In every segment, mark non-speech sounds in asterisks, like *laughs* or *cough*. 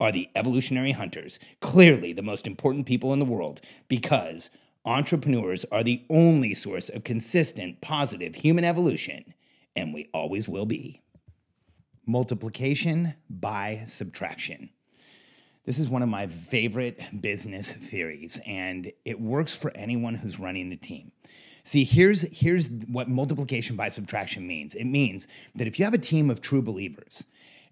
are the evolutionary hunters, clearly the most important people in the world, because entrepreneurs are the only source of consistent, positive human evolution, and we always will be. Multiplication by subtraction. This is one of my favorite business theories, and it works for anyone who's running a team. See, here's, here's what multiplication by subtraction means it means that if you have a team of true believers,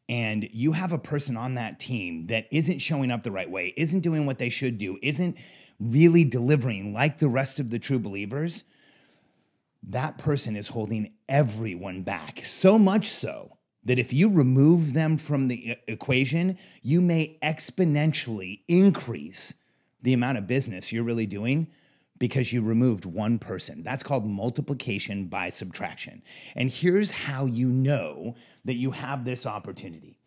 and you have a person on that team that isn't showing up the right way, isn't doing what they should do, isn't really delivering like the rest of the true believers, that person is holding everyone back. So much so that if you remove them from the equation, you may exponentially increase the amount of business you're really doing because you removed one person. That's called multiplication by subtraction. And here's how you know that you have this opportunity.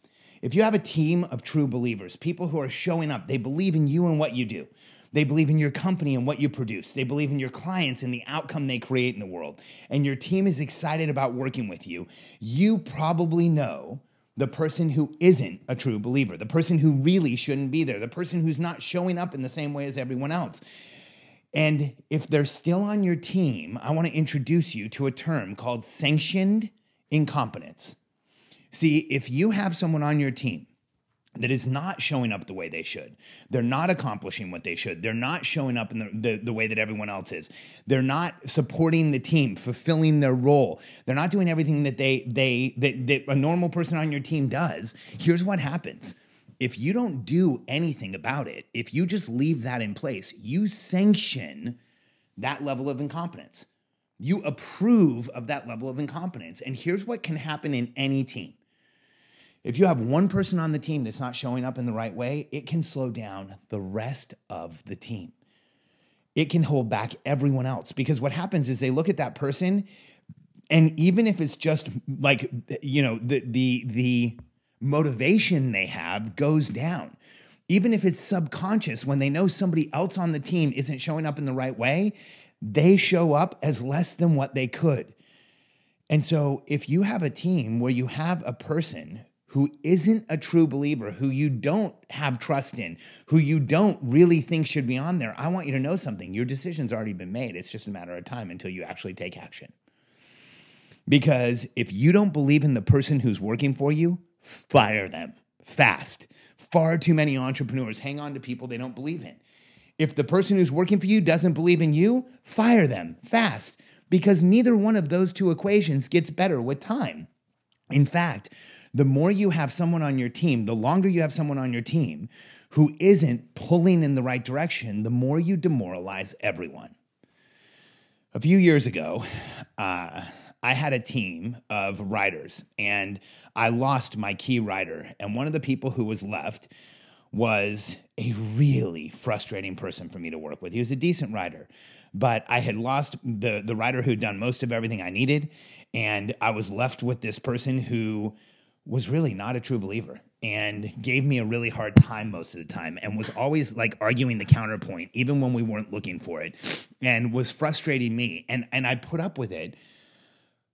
If you have a team of true believers, people who are showing up, they believe in you and what you do. They believe in your company and what you produce. They believe in your clients and the outcome they create in the world. And your team is excited about working with you. You probably know the person who isn't a true believer, the person who really shouldn't be there, the person who's not showing up in the same way as everyone else. And if they're still on your team, I want to introduce you to a term called sanctioned incompetence. See, if you have someone on your team that is not showing up the way they should, they're not accomplishing what they should, they're not showing up in the, the, the way that everyone else is, they're not supporting the team, fulfilling their role, they're not doing everything that they they that, that a normal person on your team does, here's what happens if you don't do anything about it, if you just leave that in place, you sanction that level of incompetence. You approve of that level of incompetence. And here's what can happen in any team. If you have one person on the team that's not showing up in the right way, it can slow down the rest of the team. It can hold back everyone else because what happens is they look at that person and even if it's just like you know the the the motivation they have goes down. Even if it's subconscious, when they know somebody else on the team isn't showing up in the right way, they show up as less than what they could. And so, if you have a team where you have a person who isn't a true believer, who you don't have trust in, who you don't really think should be on there, I want you to know something. Your decision's already been made. It's just a matter of time until you actually take action. Because if you don't believe in the person who's working for you, fire them fast. Far too many entrepreneurs hang on to people they don't believe in. If the person who's working for you doesn't believe in you, fire them fast because neither one of those two equations gets better with time. In fact, the more you have someone on your team, the longer you have someone on your team who isn't pulling in the right direction, the more you demoralize everyone. A few years ago, uh, I had a team of writers and I lost my key writer. And one of the people who was left was a really frustrating person for me to work with. He was a decent writer, but I had lost the, the writer who'd done most of everything I needed. And I was left with this person who was really not a true believer and gave me a really hard time most of the time and was always like arguing the counterpoint even when we weren't looking for it and was frustrating me and and I put up with it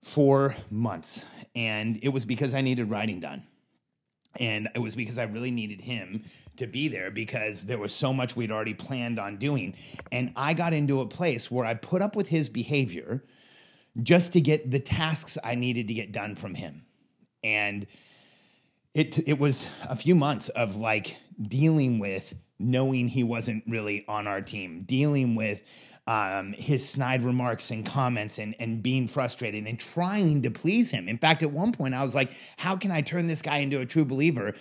for months. And it was because I needed writing done. And it was because I really needed him to be there because there was so much we'd already planned on doing. And I got into a place where I put up with his behavior just to get the tasks I needed to get done from him. And it it was a few months of like dealing with knowing he wasn't really on our team, dealing with um, his snide remarks and comments and, and being frustrated and trying to please him. In fact, at one point, I was like, how can I turn this guy into a true believer?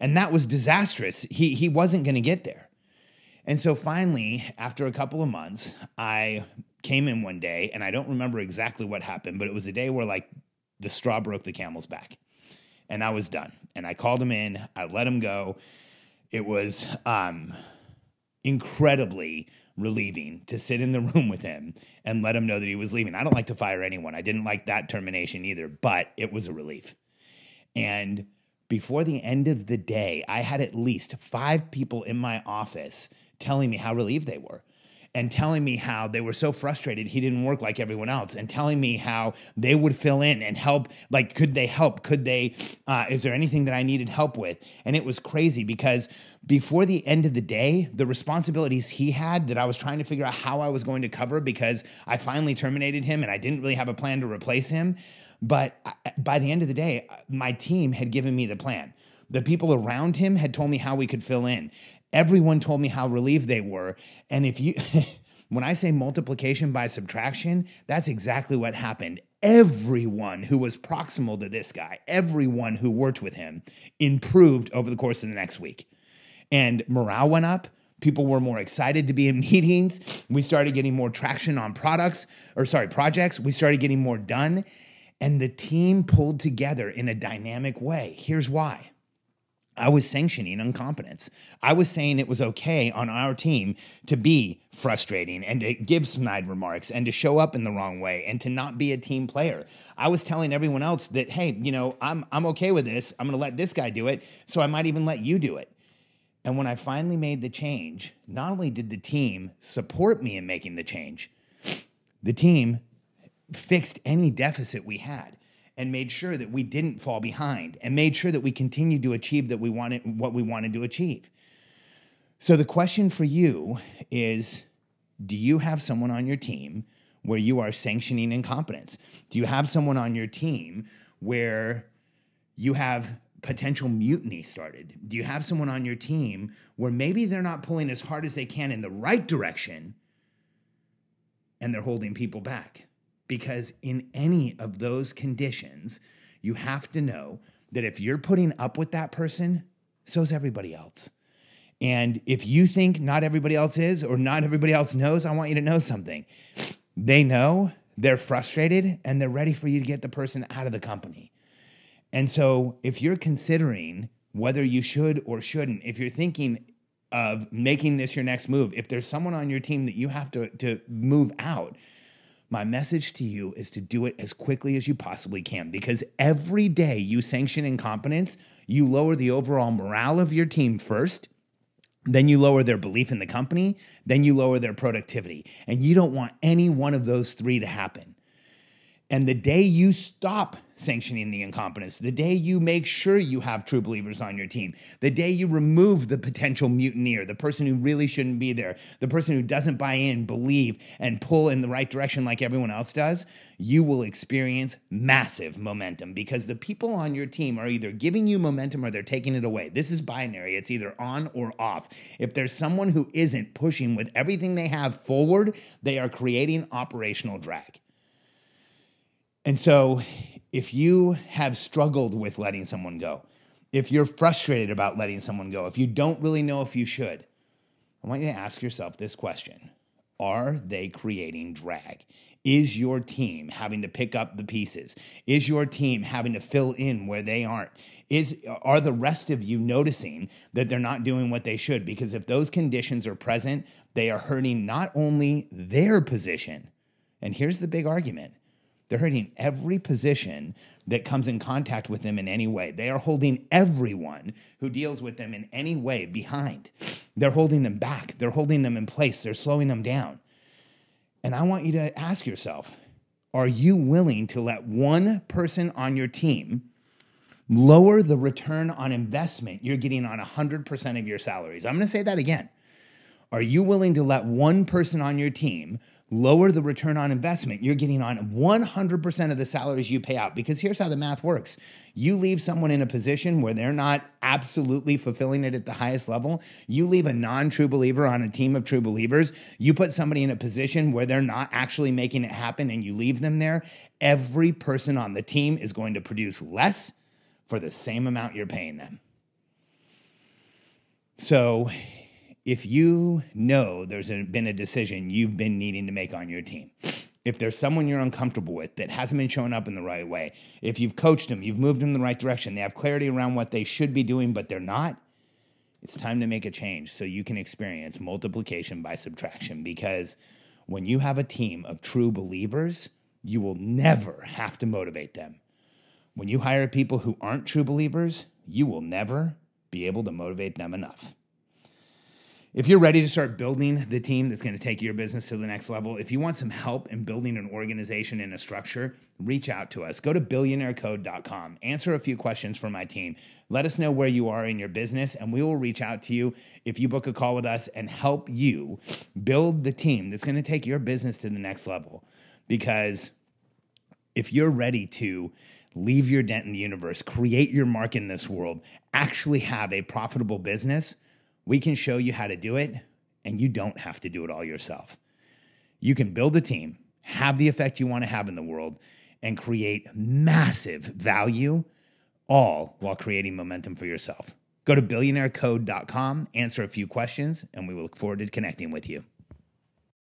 And that was disastrous. He, he wasn't going to get there. And so finally, after a couple of months, I came in one day and I don't remember exactly what happened, but it was a day where like the straw broke the camel's back. And I was done. And I called him in, I let him go. It was um, incredibly relieving to sit in the *laughs* room with him and let him know that he was leaving. I don't like to fire anyone. I didn't like that termination either, but it was a relief. And before the end of the day, I had at least five people in my office telling me how relieved they were and telling me how they were so frustrated he didn't work like everyone else and telling me how they would fill in and help like could they help? Could they uh, is there anything that i needed help with? And it was crazy because before the end of the day the responsibilities he had that i was trying to figure out how i was going to cover because i finally terminated him and i didn't really have a plan to replace him. But uh, by the end of the day my team had given me the plan. The people around him had told me how we could fill in everyone told me how relieved they were. And if you, *laughs* when I say multiplication by subtraction, that's exactly what happened. Everyone who was proximal to this guy, everyone who worked with him, improved over the course of the next week. And morale went up. People were more excited to be in *laughs* meetings. We started getting more traction on products, or sorry, projects. We started getting more done. And the team pulled together in a dynamic way. Here's why I was sanctioning incompetence. I was saying it was okay on our team to be frustrating and to give snide remarks and to show up in the wrong way and to not be a team player. I was telling everyone else that, hey, you know, I'm I'm okay with this. I'm gonna let this guy do it. So I might even let you do it. And when I finally made the change, not only did the team support me in making the change, the team fixed any deficit we had and made sure that we didn't fall behind and made sure that we continued to achieve that we wanted what we wanted to achieve. So the question for you is do you have someone on your team where you are sanctioning incompetence? Do you have someone on your team where you have potential mutiny started? Do you have someone on your team where maybe they're not pulling as hard as they can in the right direction and they're holding people back? Because in any of those conditions, you have to know that if you're putting up with that person, so is everybody else. And if you think not everybody else is or not everybody else knows, I want you to know something. They know, they're frustrated, and they're ready for you to get the person out of the company. And so if you're considering whether you should or shouldn't, if you're thinking of making this your next move, if there's someone on your team that you have to, to move out, my message to you is to do it as quickly as you possibly can because every day you sanction incompetence, you lower the overall morale of your team first. Then you lower their belief in the company. Then you lower their productivity. And you don't want any one of those three to happen. And the day you stop sanctioning the incompetence, the day you make sure you have true believers on your team, the day you remove the potential mutineer, the person who really shouldn't be there, the person who doesn't buy in, believe, and pull in the right direction like everyone else does, you will experience massive momentum because the people on your team are either giving you momentum or they're taking it away. This is binary, it's either on or off. If there's someone who isn't pushing with everything they have forward, they are creating operational drag. And so if you have struggled with letting someone go, if you're frustrated about letting someone go, if you don't really know if you should, I want you to ask yourself this question Are they creating drag? Is your team having to pick up the pieces? Is your team having to fill in where they aren't? Is are the rest of you noticing that they're not doing what they should? Because if those conditions are present, they are hurting not only their position, and here's the big argument they're hurting every position that comes in contact with them in any way. They are holding everyone who deals with them in any way behind. They're holding them back. They're holding them in place. They're slowing them down. And I want you to ask yourself are you willing to let one person on your team lower the return on investment you're getting on 100% of your salaries? I'm going to say that again. Are you willing to let one person on your team lower the return on investment? You're getting on 100% of the salaries you pay out. Because here's how the math works. You leave someone in a position where they're not absolutely fulfilling it at the highest level, you leave a non true believer on a team of true believers, you put somebody in a position where they're not actually making it happen and you leave them there, every person on the team is going to produce less for the same amount you're paying them. So, if you know there's a, been a decision you've been needing to make on your team, if there's someone you're uncomfortable with that hasn't been showing up in the right way, if you've coached them, you've moved them in the right direction, they have clarity around what they should be doing, but they're not, it's time to make a change so you can experience multiplication by subtraction. Because when you have a team of true believers, you will never have to motivate them. When you hire people who aren't true believers, you will never be able to motivate them enough. If you're ready to start building the team that's going to take your business to the next level, if you want some help in building an organization and a structure, reach out to us. Go to billionairecode.com, answer a few questions for my team. Let us know where you are in your business, and we will reach out to you if you book a call with us and help you build the team that's going to take your business to the next level. Because if you're ready to leave your dent in the universe, create your mark in this world, actually have a profitable business, we can show you how to do it, and you don't have to do it all yourself. You can build a team, have the effect you want to have in the world, and create massive value, all while creating momentum for yourself. Go to billionairecode.com, answer a few questions, and we will look forward to connecting with you.